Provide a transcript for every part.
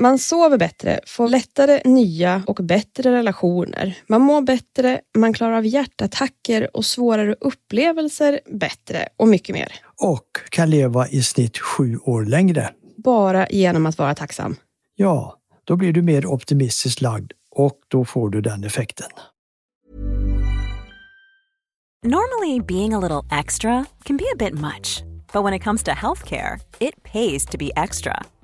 Man sover bättre, får lättare nya och bättre relationer. Man mår bättre, man klarar av hjärtattacker och svårare upplevelser bättre och mycket mer. Och kan leva i snitt sju år längre. Bara genom att vara tacksam. Ja, då blir du mer optimistiskt lagd och då får du den effekten. Normally being a little extra can be a bit much. But when it comes to healthcare, it pays to be extra.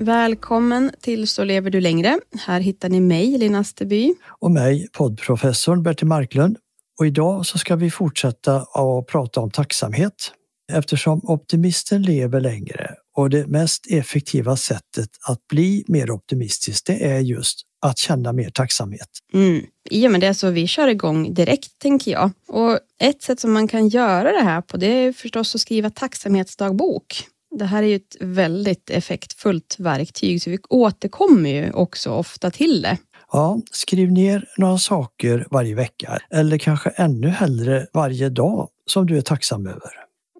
Välkommen till Så lever du längre. Här hittar ni mig, Linn Asterby. Och mig, poddprofessorn Bertil Marklund. Och idag så ska vi fortsätta att prata om tacksamhet. Eftersom optimisten lever längre och det mest effektiva sättet att bli mer optimistisk det är just att känna mer tacksamhet. Mm. I och med det så vi kör igång direkt tänker jag. Och ett sätt som man kan göra det här på det är förstås att skriva tacksamhetsdagbok. Det här är ju ett väldigt effektfullt verktyg så vi återkommer ju också ofta till det. Ja, skriv ner några saker varje vecka eller kanske ännu hellre varje dag som du är tacksam över.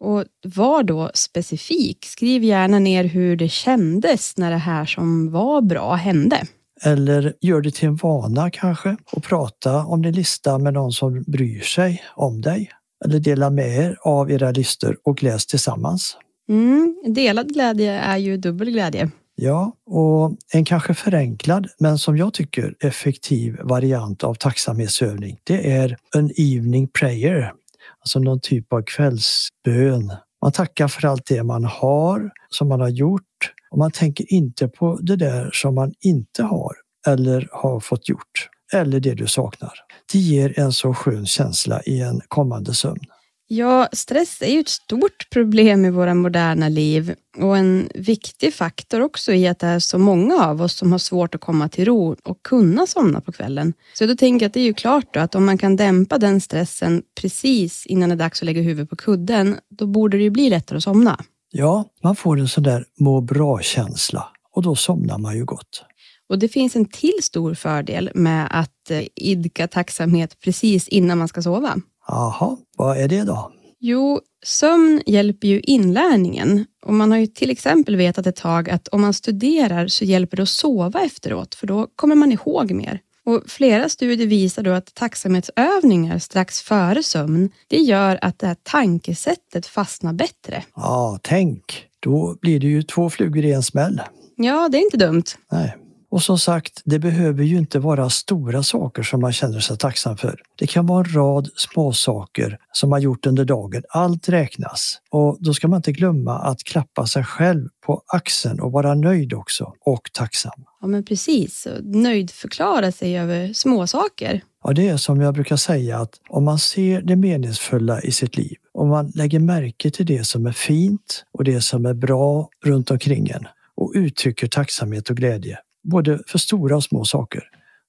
Och var då specifik. Skriv gärna ner hur det kändes när det här som var bra hände. Eller gör det till en vana kanske och prata om din lista med någon som bryr sig om dig. Eller dela med er av era listor och läs tillsammans. Mm, delad glädje är ju dubbel glädje. Ja, och en kanske förenklad men som jag tycker effektiv variant av tacksamhetsövning det är en evening prayer. Alltså någon typ av kvällsbön. Man tackar för allt det man har, som man har gjort och man tänker inte på det där som man inte har eller har fått gjort eller det du saknar. Det ger en så skön känsla i en kommande sömn. Ja, stress är ju ett stort problem i våra moderna liv och en viktig faktor också i att det är så många av oss som har svårt att komma till ro och kunna somna på kvällen. Så då tänker jag att det är ju klart då att om man kan dämpa den stressen precis innan det är dags att lägga huvudet på kudden, då borde det ju bli lättare att somna. Ja, man får en sån där må bra-känsla och då somnar man ju gott. Och det finns en till stor fördel med att eh, idka tacksamhet precis innan man ska sova. Jaha, vad är det då? Jo, sömn hjälper ju inlärningen och man har ju till exempel vetat ett tag att om man studerar så hjälper det att sova efteråt för då kommer man ihåg mer. Och flera studier visar då att tacksamhetsövningar strax före sömn, det gör att det här tankesättet fastnar bättre. Ja, tänk, då blir det ju två flugor i en smäll. Ja, det är inte dumt. Nej. Och som sagt, det behöver ju inte vara stora saker som man känner sig tacksam för. Det kan vara en rad små saker som man gjort under dagen. Allt räknas. Och då ska man inte glömma att klappa sig själv på axeln och vara nöjd också och tacksam. Ja, men precis. Nöjd förklara sig över små saker. Ja, det är som jag brukar säga att om man ser det meningsfulla i sitt liv, om man lägger märke till det som är fint och det som är bra runt omkring en och uttrycker tacksamhet och glädje, både för stora och små saker,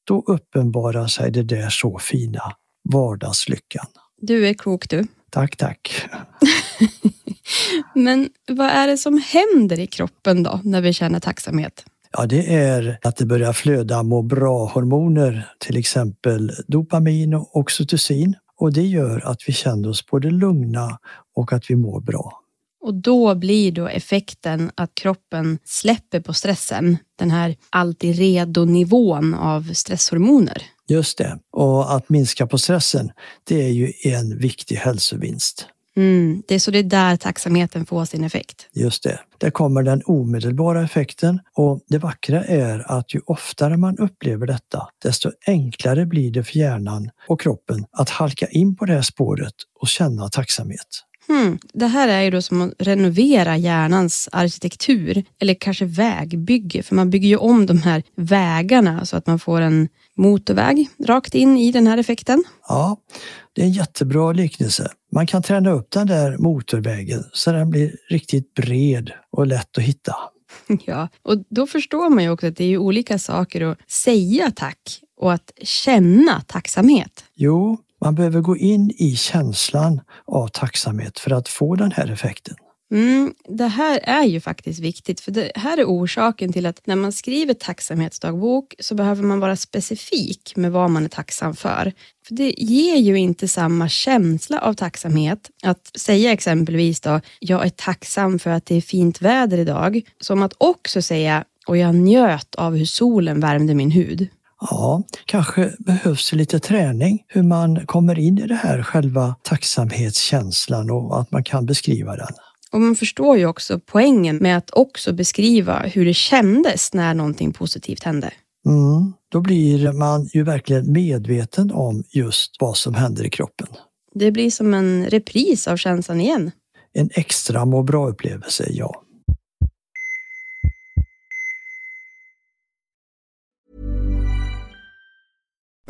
då uppenbarar sig det där så fina, vardagslyckan. Du är klok du. Tack, tack. Men vad är det som händer i kroppen då när vi känner tacksamhet? Ja, det är att det börjar flöda må bra-hormoner, till exempel dopamin och oxytocin. Och det gör att vi känner oss både lugna och att vi mår bra. Och då blir då effekten att kroppen släpper på stressen. Den här alltid redo-nivån av stresshormoner. Just det. Och att minska på stressen, det är ju en viktig hälsovinst. Mm, det är så det är där tacksamheten får sin effekt. Just det. Där kommer den omedelbara effekten och det vackra är att ju oftare man upplever detta, desto enklare blir det för hjärnan och kroppen att halka in på det här spåret och känna tacksamhet. Hmm. Det här är ju då som att renovera hjärnans arkitektur eller kanske vägbygge, för man bygger ju om de här vägarna så att man får en motorväg rakt in i den här effekten. Ja, det är en jättebra liknelse. Man kan träna upp den där motorvägen så den blir riktigt bred och lätt att hitta. Ja, och då förstår man ju också att det är olika saker att säga tack och att känna tacksamhet. Jo, man behöver gå in i känslan av tacksamhet för att få den här effekten. Mm, det här är ju faktiskt viktigt, för det här är orsaken till att när man skriver tacksamhetsdagbok så behöver man vara specifik med vad man är tacksam för. För Det ger ju inte samma känsla av tacksamhet att säga exempelvis då, jag är tacksam för att det är fint väder idag, som att också säga, och jag njöt av hur solen värmde min hud. Ja, kanske behövs lite träning hur man kommer in i det här själva tacksamhetskänslan och att man kan beskriva den. Och man förstår ju också poängen med att också beskriva hur det kändes när någonting positivt hände. Mm, då blir man ju verkligen medveten om just vad som händer i kroppen. Det blir som en repris av känslan igen. En extra må bra-upplevelse, ja.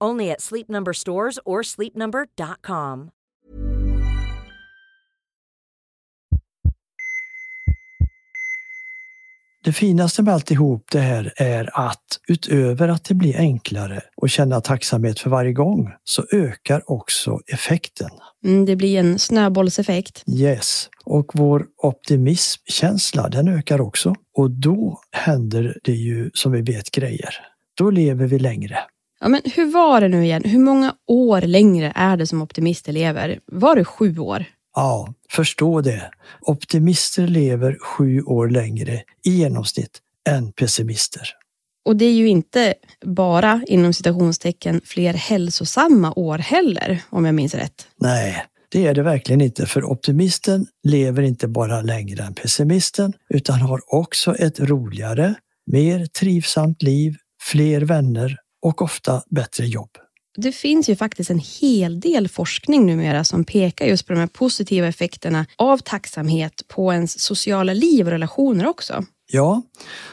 Only at Sleep Number stores or sleepnumber.com. Det finaste med alltihop det här är att utöver att det blir enklare att känna tacksamhet för varje gång så ökar också effekten. Mm, det blir en snöbollseffekt. Yes, och vår optimismkänsla den ökar också och då händer det ju som vi vet grejer. Då lever vi längre. Ja, men hur var det nu igen? Hur många år längre är det som optimister lever? Var det sju år? Ja, förstå det. Optimister lever sju år längre i genomsnitt än pessimister. Och det är ju inte bara inom citationstecken fler hälsosamma år heller, om jag minns rätt. Nej, det är det verkligen inte. För optimisten lever inte bara längre än pessimisten utan har också ett roligare, mer trivsamt liv, fler vänner och ofta bättre jobb. Det finns ju faktiskt en hel del forskning numera som pekar just på de här positiva effekterna av tacksamhet på ens sociala liv och relationer också. Ja,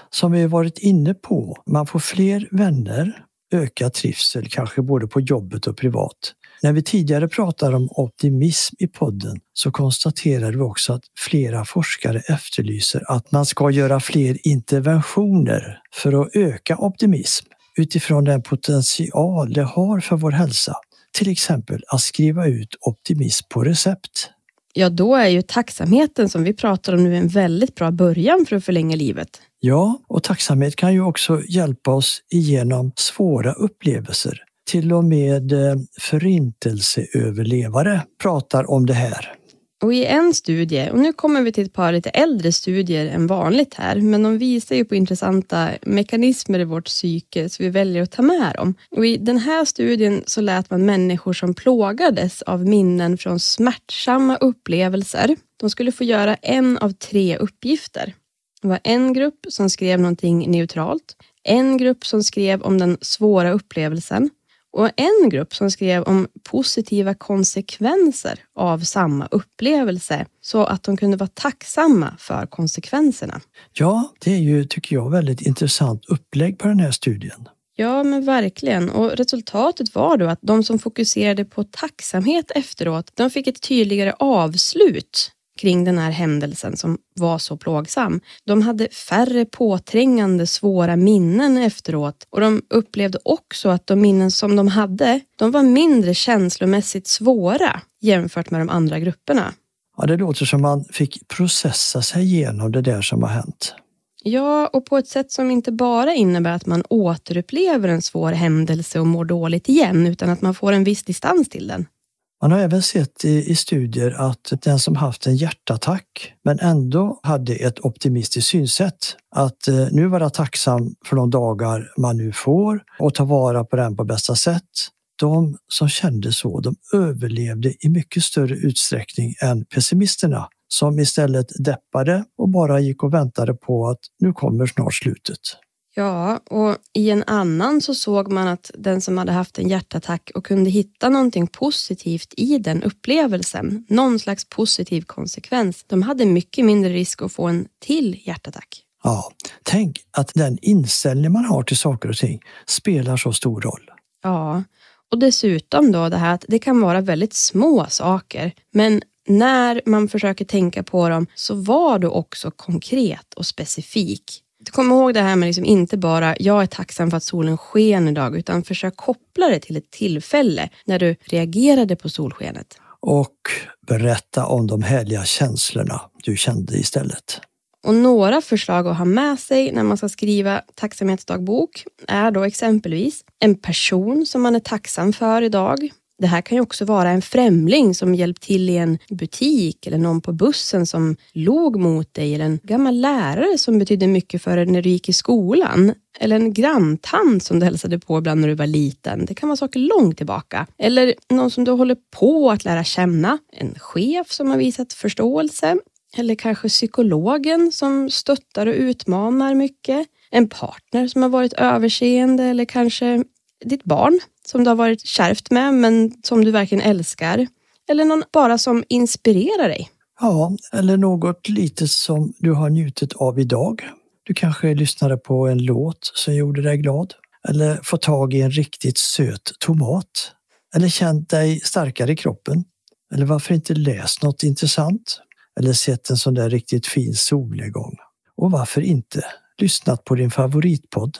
som vi varit inne på, man får fler vänner, ökad trivsel, kanske både på jobbet och privat. När vi tidigare pratade om optimism i podden så konstaterade vi också att flera forskare efterlyser att man ska göra fler interventioner för att öka optimism utifrån den potential det har för vår hälsa. Till exempel att skriva ut optimism på recept. Ja, då är ju tacksamheten som vi pratar om nu en väldigt bra början för att förlänga livet. Ja, och tacksamhet kan ju också hjälpa oss igenom svåra upplevelser. Till och med eh, förintelseöverlevare pratar om det här. Och i en studie, och nu kommer vi till ett par lite äldre studier än vanligt här, men de visar ju på intressanta mekanismer i vårt psyke, så vi väljer att ta med dem. Och I den här studien så lät man människor som plågades av minnen från smärtsamma upplevelser, de skulle få göra en av tre uppgifter. Det var en grupp som skrev någonting neutralt, en grupp som skrev om den svåra upplevelsen och en grupp som skrev om positiva konsekvenser av samma upplevelse så att de kunde vara tacksamma för konsekvenserna. Ja, det är ju, tycker jag, väldigt intressant upplägg på den här studien. Ja, men verkligen. Och resultatet var då att de som fokuserade på tacksamhet efteråt, de fick ett tydligare avslut kring den här händelsen som var så plågsam. De hade färre påträngande svåra minnen efteråt och de upplevde också att de minnen som de hade, de var mindre känslomässigt svåra jämfört med de andra grupperna. Ja, det låter som man fick processa sig igenom det där som har hänt. Ja, och på ett sätt som inte bara innebär att man återupplever en svår händelse och mår dåligt igen, utan att man får en viss distans till den. Man har även sett i, i, studier att den som haft en hjärtattack men ändå hade ett optimistiskt synsätt, att eh, nu vara tacksam för de dagar man nu får och ta vara på den på bästa sätt. De som kände så, de överlevde i mycket större utsträckning än pessimisterna som istället deppade och bara gick och väntade på att nu kommer snart slutet. Ja, och i en annan så såg man att den som hade haft en hjärtattack och kunde hitta någonting positivt i den upplevelsen, någon slags positiv konsekvens, de hade mycket mindre risk att få en till hjärtattack. Ja, tänk att den inställning man har till saker och ting spelar så stor roll. Ja, och dessutom då det här att det kan vara väldigt små saker, men när man försöker tänka på dem så var du också konkret och specifik Kom ihåg det här med liksom inte bara jag är tacksam för att solen sken idag, utan försök koppla det till ett tillfälle när du reagerade på solskenet. Och berätta om de härliga känslorna du kände istället. Och några förslag att ha med sig när man ska skriva tacksamhetsdagbok är då exempelvis en person som man är tacksam för idag. Det här kan ju också vara en främling som hjälpt till i en butik eller någon på bussen som log mot dig eller en gammal lärare som betydde mycket för dig när du gick i skolan. Eller en granntant som du hälsade på ibland när du var liten. Det kan vara saker långt tillbaka. Eller någon som du håller på att lära känna. En chef som har visat förståelse. Eller kanske psykologen som stöttar och utmanar mycket. En partner som har varit överseende eller kanske ditt barn som du har varit kärvt med men som du verkligen älskar. Eller någon bara som inspirerar dig. Ja, eller något litet som du har njutit av idag. Du kanske lyssnade på en låt som gjorde dig glad. Eller fått tag i en riktigt söt tomat. Eller känt dig starkare i kroppen. Eller varför inte läst något intressant? Eller sett en sån där riktigt fin solnedgång. Och varför inte lyssnat på din favoritpodd?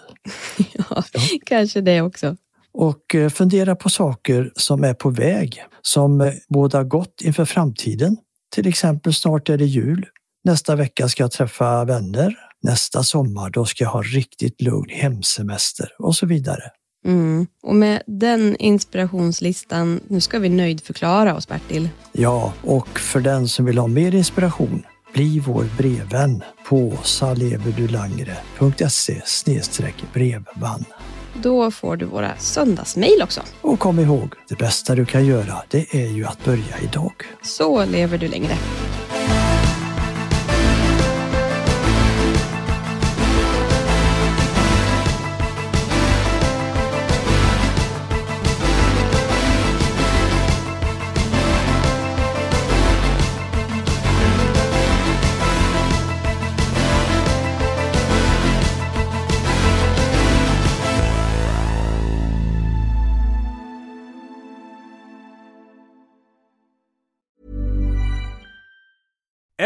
ja, ja, kanske det också och eh, fundera på saker som är på väg, som eh, båda gott inför framtiden. Till exempel snart är det jul. Nästa vecka ska jag träffa vänner. Nästa sommar då ska jag ha riktigt lugn hemsemester och så vidare. Mm. Och med den inspirationslistan, nu ska vi nöjdförklara oss Bertil. Ja, och för den som vill ha mer inspiration, bli vår brevvän på saleverdulangre.se brevvän. Då får du våra söndagsmejl också. Och kom ihåg, det bästa du kan göra, det är ju att börja idag. Så lever du längre.